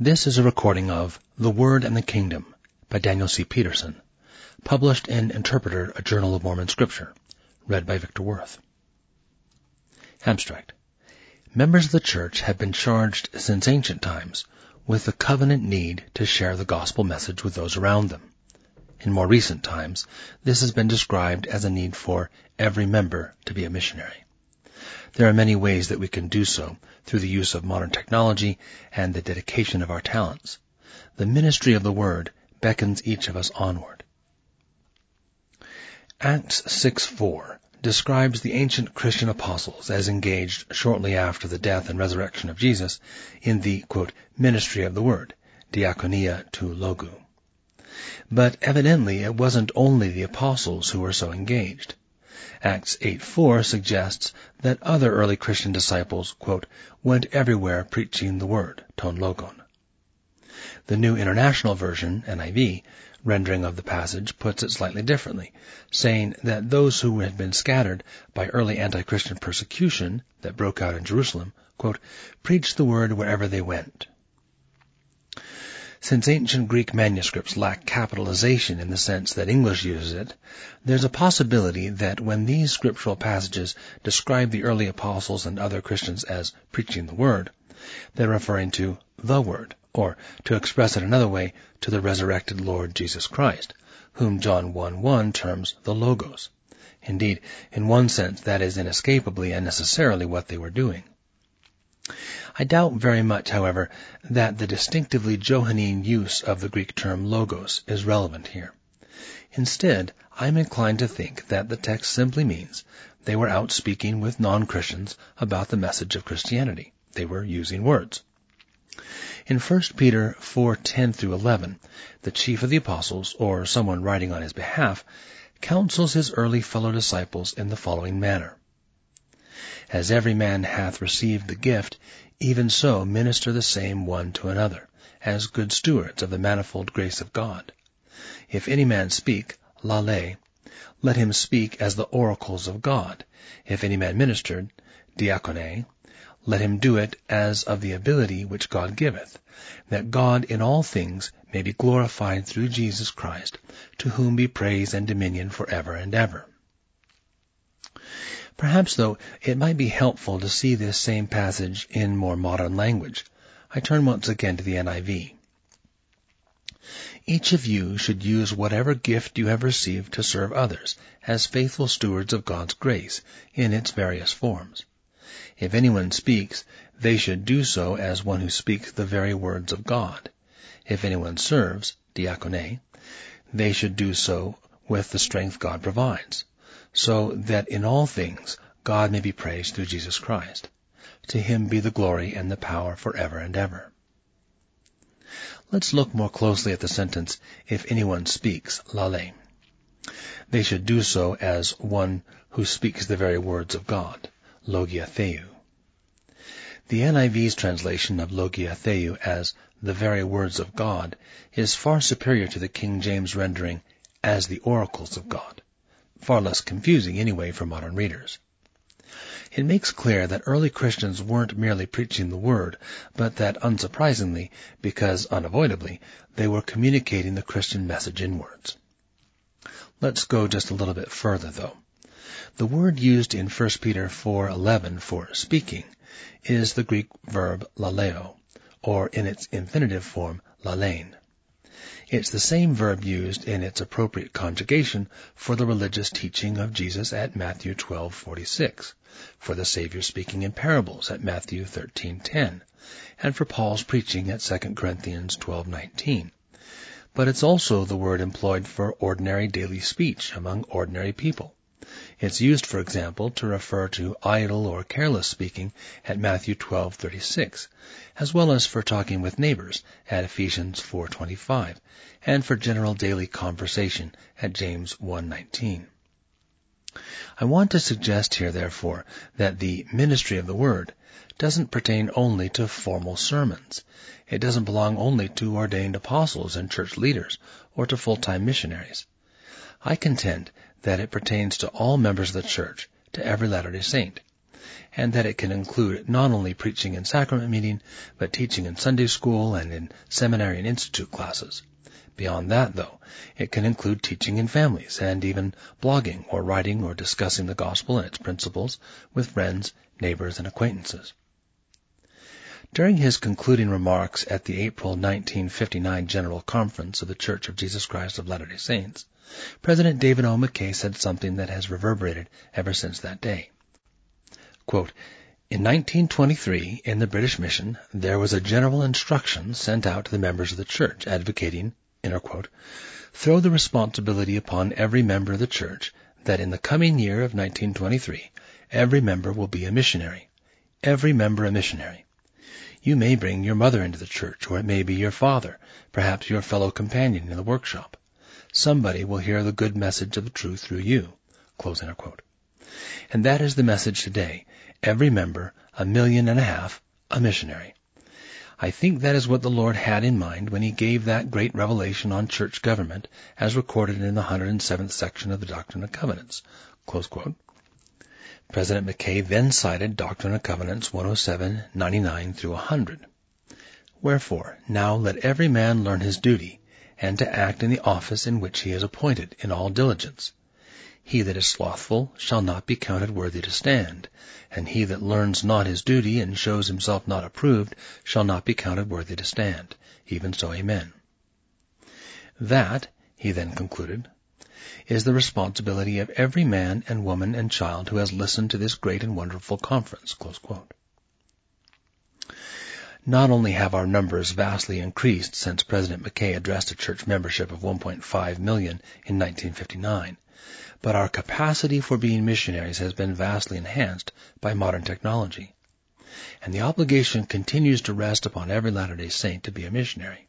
This is a recording of The Word and the Kingdom by Daniel C. Peterson, published in Interpreter, a Journal of Mormon Scripture, read by Victor Worth. Abstract. Members of the Church have been charged since ancient times with the covenant need to share the gospel message with those around them. In more recent times, this has been described as a need for every member to be a missionary. There are many ways that we can do so through the use of modern technology and the dedication of our talents. The ministry of the Word beckons each of us onward. Acts 6.4 describes the ancient Christian apostles as engaged shortly after the death and resurrection of Jesus in the, quote, ministry of the Word, diakonia to logu. But evidently it wasn't only the apostles who were so engaged. Acts 8.4 suggests that other early Christian disciples, quote, went everywhere preaching the word, ton logon. The New International Version, NIV, rendering of the passage puts it slightly differently, saying that those who had been scattered by early anti-Christian persecution that broke out in Jerusalem, quote, preached the word wherever they went. Since ancient Greek manuscripts lack capitalization in the sense that English uses it, there's a possibility that when these scriptural passages describe the early apostles and other Christians as preaching the Word, they're referring to the Word, or, to express it another way, to the resurrected Lord Jesus Christ, whom John 1.1 terms the Logos. Indeed, in one sense, that is inescapably and necessarily what they were doing. I doubt very much, however, that the distinctively Johannine use of the Greek term logos is relevant here. Instead, I am inclined to think that the text simply means they were out speaking with non-Christians about the message of Christianity. They were using words. In 1 Peter 4:10 through 11, the chief of the apostles, or someone writing on his behalf, counsels his early fellow disciples in the following manner. As every man hath received the gift, even so minister the same one to another, as good stewards of the manifold grace of God. If any man speak, lale, let him speak as the oracles of God. If any man minister, diakone, let him do it as of the ability which God giveth, that God in all things may be glorified through Jesus Christ, to whom be praise and dominion for ever and ever. Perhaps, though, it might be helpful to see this same passage in more modern language. I turn once again to the NIV. Each of you should use whatever gift you have received to serve others as faithful stewards of God's grace in its various forms. If anyone speaks, they should do so as one who speaks the very words of God. If anyone serves, diakone, they should do so with the strength God provides so that in all things God may be praised through Jesus Christ. To him be the glory and the power forever and ever. Let's look more closely at the sentence, if anyone speaks, lale. They should do so as one who speaks the very words of God, logia theou. The NIV's translation of logia theou as the very words of God is far superior to the King James rendering as the oracles of God far less confusing anyway for modern readers. It makes clear that early Christians weren't merely preaching the Word, but that unsurprisingly, because unavoidably, they were communicating the Christian message in words. Let's go just a little bit further though. The word used in 1 Peter 4:11 for speaking is the Greek verb laleo, or in its infinitive form lalein. It's the same verb used in its appropriate conjugation for the religious teaching of Jesus at Matthew 12:46, for the Savior speaking in parables at Matthew 13:10, and for Paul's preaching at 2 Corinthians 12:19. But it's also the word employed for ordinary daily speech among ordinary people. It's used, for example, to refer to idle or careless speaking at Matthew 12:36, as well as for talking with neighbors at Ephesians 4:25, and for general daily conversation at James 1:19. I want to suggest here, therefore, that the ministry of the word doesn't pertain only to formal sermons. It doesn't belong only to ordained apostles and church leaders or to full-time missionaries. I contend that it pertains to all members of the church, to every Latter-day Saint. and that it can include not only preaching and sacrament meeting, but teaching in Sunday school and in seminary and institute classes. Beyond that, though, it can include teaching in families and even blogging or writing or discussing the gospel and its principles with friends, neighbors, and acquaintances. During his concluding remarks at the April 1959 General Conference of the Church of Jesus Christ of Latter-day Saints, President David O. McKay said something that has reverberated ever since that day. Quote, in 1923, in the British mission, there was a general instruction sent out to the members of the church advocating, quote, throw the responsibility upon every member of the church that in the coming year of 1923, every member will be a missionary. Every member a missionary. You may bring your mother into the church, or it may be your father, perhaps your fellow companion in the workshop. Somebody will hear the good message of the truth through you. And that is the message today. Every member, a million and a half, a missionary. I think that is what the Lord had in mind when he gave that great revelation on church government as recorded in the 107th section of the Doctrine and Covenants. President McKay then cited Doctrine and Covenants 107, 99 through 100. Wherefore, now let every man learn his duty, and to act in the office in which he is appointed, in all diligence. He that is slothful shall not be counted worthy to stand, and he that learns not his duty and shows himself not approved shall not be counted worthy to stand. Even so, amen. That, he then concluded, is the responsibility of every man and woman and child who has listened to this great and wonderful conference. Not only have our numbers vastly increased since President McKay addressed a church membership of 1.5 million in 1959, but our capacity for being missionaries has been vastly enhanced by modern technology. And the obligation continues to rest upon every Latter-day Saint to be a missionary.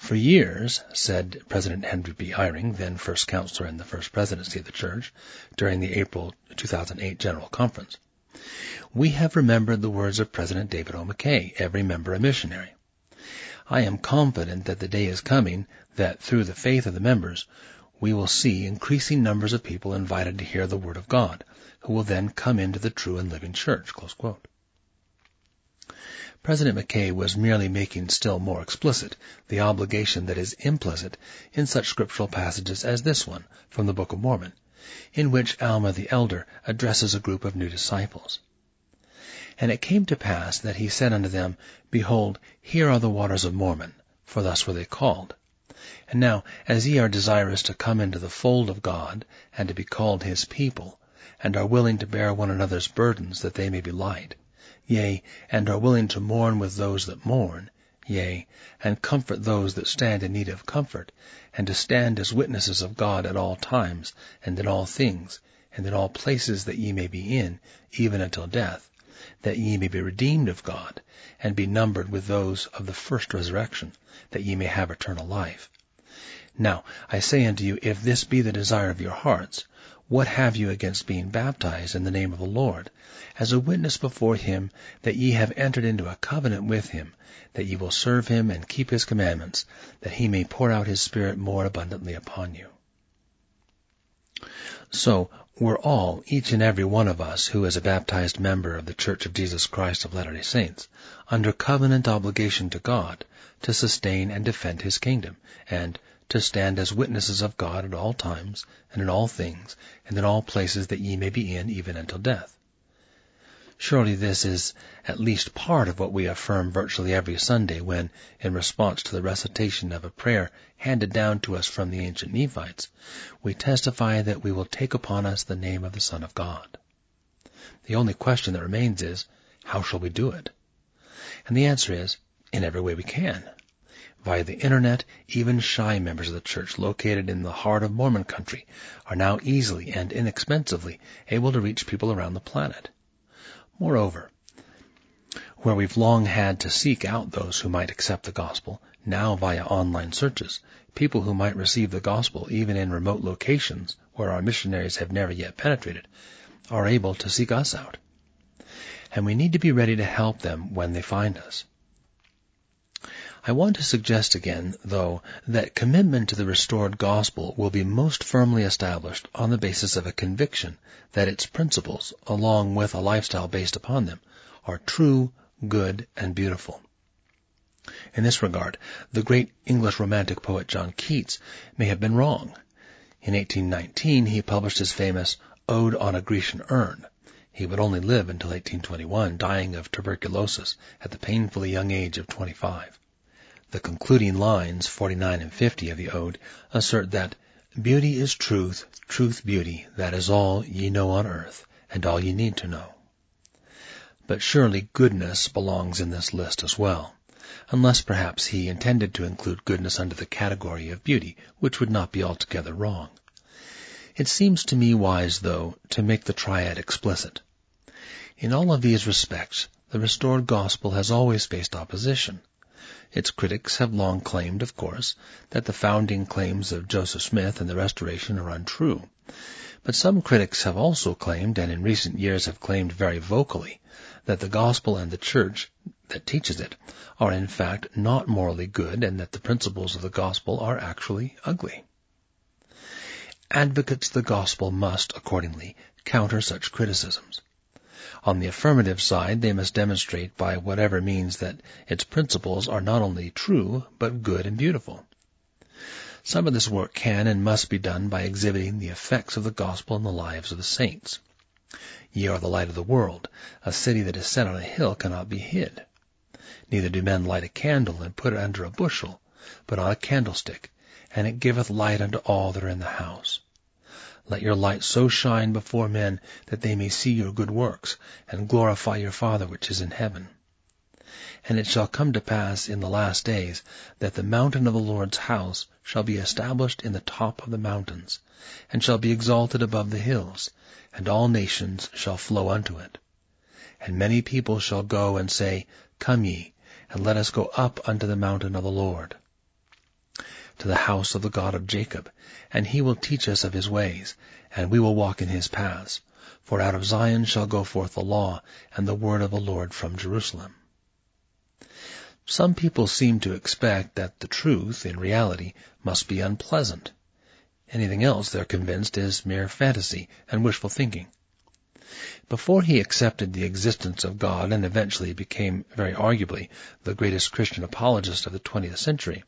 For years, said President Henry B. Eyring, then first counselor in the first presidency of the church, during the April 2008 General Conference, we have remembered the words of President David O. McKay, every member a missionary. I am confident that the day is coming that through the faith of the members, we will see increasing numbers of people invited to hear the Word of God, who will then come into the true and living church. President McKay was merely making still more explicit the obligation that is implicit in such scriptural passages as this one from the Book of Mormon, in which Alma the elder addresses a group of new disciples. And it came to pass that he said unto them, Behold, here are the waters of Mormon, for thus were they called. And now, as ye are desirous to come into the fold of God, and to be called his people, and are willing to bear one another's burdens that they may be light, yea, and are willing to mourn with those that mourn, yea, and comfort those that stand in need of comfort, and to stand as witnesses of God at all times, and in all things, and in all places that ye may be in, even until death, that ye may be redeemed of God, and be numbered with those of the first resurrection, that ye may have eternal life. Now, I say unto you, if this be the desire of your hearts, what have you against being baptized in the name of the Lord, as a witness before him that ye have entered into a covenant with him, that ye will serve him and keep his commandments, that he may pour out his Spirit more abundantly upon you? So, we're all, each and every one of us who is a baptized member of the Church of Jesus Christ of Latter-day Saints, under covenant obligation to God to sustain and defend his kingdom, and to stand as witnesses of God at all times, and in all things, and in all places that ye may be in, even until death. Surely this is at least part of what we affirm virtually every Sunday when, in response to the recitation of a prayer handed down to us from the ancient Nephites, we testify that we will take upon us the name of the Son of God. The only question that remains is, how shall we do it? And the answer is, in every way we can via the internet, even shy members of the church located in the heart of Mormon country are now easily and inexpensively able to reach people around the planet. Moreover, where we've long had to seek out those who might accept the gospel, now via online searches, people who might receive the gospel even in remote locations where our missionaries have never yet penetrated, are able to seek us out. And we need to be ready to help them when they find us. I want to suggest again, though, that commitment to the restored gospel will be most firmly established on the basis of a conviction that its principles, along with a lifestyle based upon them, are true, good, and beautiful. In this regard, the great English romantic poet John Keats may have been wrong. In 1819 he published his famous Ode on a Grecian Urn. He would only live until 1821, dying of tuberculosis at the painfully young age of 25. The concluding lines, 49 and 50 of the ode, assert that Beauty is truth, truth beauty, that is all ye know on earth, and all ye need to know. But surely goodness belongs in this list as well, unless perhaps he intended to include goodness under the category of beauty, which would not be altogether wrong. It seems to me wise, though, to make the triad explicit. In all of these respects, the restored gospel has always faced opposition. Its critics have long claimed, of course, that the founding claims of Joseph Smith and the Restoration are untrue. But some critics have also claimed, and in recent years have claimed very vocally, that the gospel and the church that teaches it are in fact not morally good and that the principles of the gospel are actually ugly. Advocates of the gospel must, accordingly, counter such criticisms. On the affirmative side, they must demonstrate by whatever means that its principles are not only true, but good and beautiful. Some of this work can and must be done by exhibiting the effects of the gospel in the lives of the saints. Ye are the light of the world. A city that is set on a hill cannot be hid. Neither do men light a candle and put it under a bushel, but on a candlestick, and it giveth light unto all that are in the house. Let your light so shine before men that they may see your good works and glorify your Father which is in heaven. And it shall come to pass in the last days that the mountain of the Lord's house shall be established in the top of the mountains, and shall be exalted above the hills, and all nations shall flow unto it. And many people shall go and say, Come ye, and let us go up unto the mountain of the Lord, to the house of the God of Jacob, and he will teach us of his ways, and we will walk in his paths. For out of Zion shall go forth the law, and the word of the Lord from Jerusalem. Some people seem to expect that the truth, in reality, must be unpleasant. Anything else, they're convinced, is mere fantasy and wishful thinking. Before he accepted the existence of God and eventually became, very arguably, the greatest Christian apologist of the 20th century,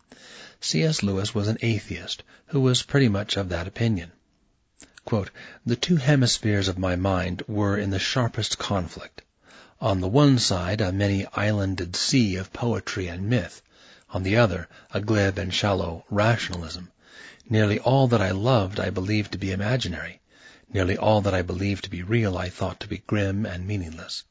C.S. Lewis was an atheist who was pretty much of that opinion. Quote, the two hemispheres of my mind were in the sharpest conflict. On the one side a many islanded sea of poetry and myth, on the other a glib and shallow rationalism. Nearly all that I loved I believed to be imaginary. Nearly all that I believed to be real I thought to be grim and meaningless.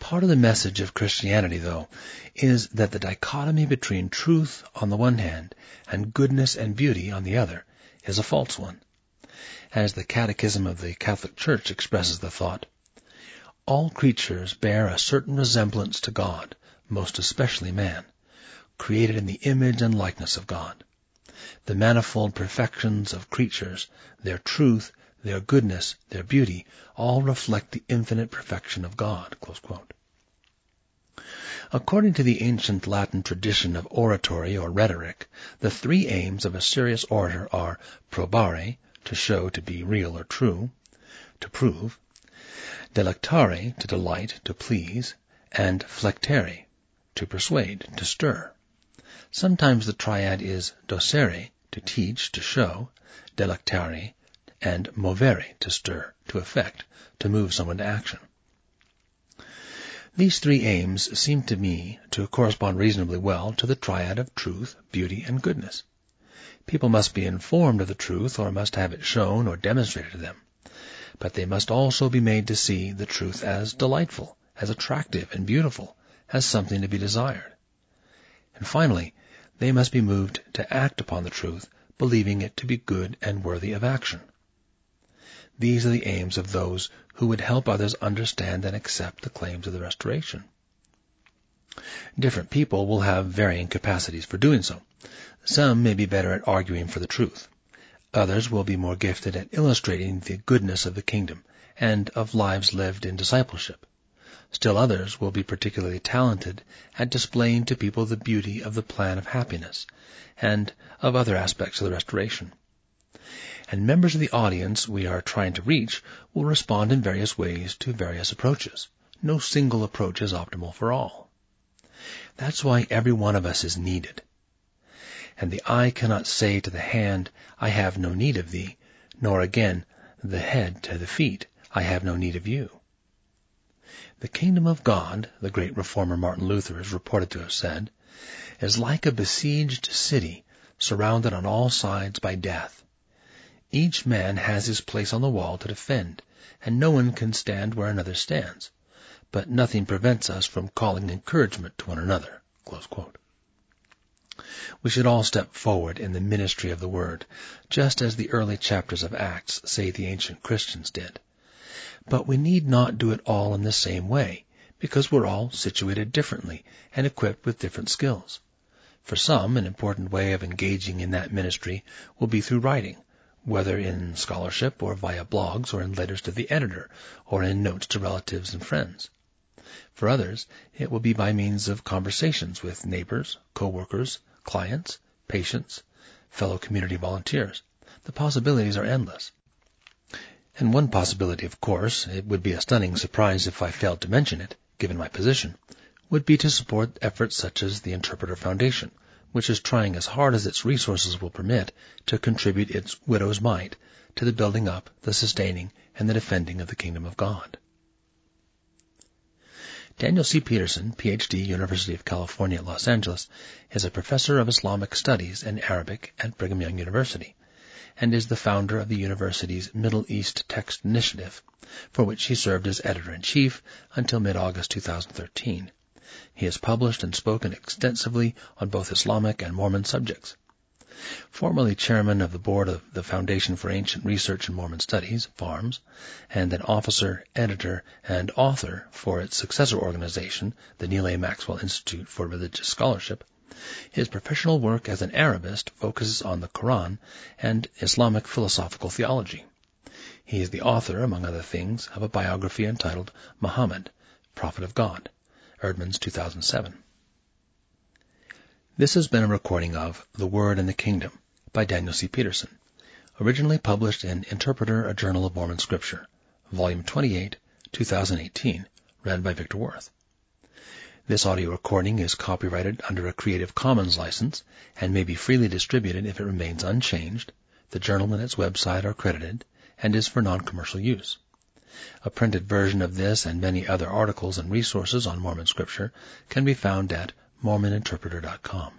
Part of the message of Christianity, though, is that the dichotomy between truth on the one hand and goodness and beauty on the other is a false one. As the Catechism of the Catholic Church expresses the thought, all creatures bear a certain resemblance to God, most especially man, created in the image and likeness of God. The manifold perfections of creatures, their truth, their goodness, their beauty, all reflect the infinite perfection of God. According to the ancient Latin tradition of oratory or rhetoric, the three aims of a serious orator are probare, to show to be real or true, to prove, delectare, to delight, to please, and flectere, to persuade, to stir. Sometimes the triad is docere, to teach, to show, delectare, and movere, to stir, to effect, to move someone to action. These three aims seem to me to correspond reasonably well to the triad of truth, beauty, and goodness. People must be informed of the truth or must have it shown or demonstrated to them. But they must also be made to see the truth as delightful, as attractive and beautiful, as something to be desired. And finally, they must be moved to act upon the truth, believing it to be good and worthy of action. These are the aims of those who would help others understand and accept the claims of the Restoration. Different people will have varying capacities for doing so. Some may be better at arguing for the truth. Others will be more gifted at illustrating the goodness of the kingdom and of lives lived in discipleship. Still others will be particularly talented at displaying to people the beauty of the plan of happiness and of other aspects of the restoration. And members of the audience we are trying to reach will respond in various ways to various approaches. No single approach is optimal for all. That's why every one of us is needed. And the eye cannot say to the hand, I have no need of thee, nor again the head to the feet, I have no need of you. The kingdom of God, the great reformer Martin Luther is reported to have said, is like a besieged city surrounded on all sides by death. Each man has his place on the wall to defend, and no one can stand where another stands. But nothing prevents us from calling encouragement to one another. We should all step forward in the ministry of the Word, just as the early chapters of Acts say the ancient Christians did. But we need not do it all in the same way, because we're all situated differently and equipped with different skills. For some, an important way of engaging in that ministry will be through writing, whether in scholarship or via blogs or in letters to the editor or in notes to relatives and friends. For others, it will be by means of conversations with neighbors, co-workers, clients, patients, fellow community volunteers. The possibilities are endless. And one possibility, of course, it would be a stunning surprise if I failed to mention it, given my position, would be to support efforts such as the Interpreter Foundation, which is trying as hard as its resources will permit to contribute its widow's mite to the building up, the sustaining, and the defending of the kingdom of God. Daniel C. Peterson, PhD, University of California Los Angeles, is a professor of Islamic studies and Arabic at Brigham Young University and is the founder of the university's Middle East Text Initiative, for which he served as editor-in-chief until mid-August 2013. He has published and spoken extensively on both Islamic and Mormon subjects. Formerly chairman of the board of the Foundation for Ancient Research and Mormon Studies, FARMS, and an officer, editor, and author for its successor organization, the Neal A. Maxwell Institute for Religious Scholarship, his professional work as an Arabist focuses on the Quran and Islamic philosophical theology. He is the author, among other things, of a biography entitled Muhammad, Prophet of God, Eerdmans 2007. This has been a recording of The Word and the Kingdom by Daniel C. Peterson, originally published in Interpreter, a Journal of Mormon Scripture, Volume 28, 2018, read by Victor Worth. This audio recording is copyrighted under a Creative Commons license and may be freely distributed if it remains unchanged. The journal and its website are credited and is for non-commercial use. A printed version of this and many other articles and resources on Mormon scripture can be found at mormoninterpreter.com.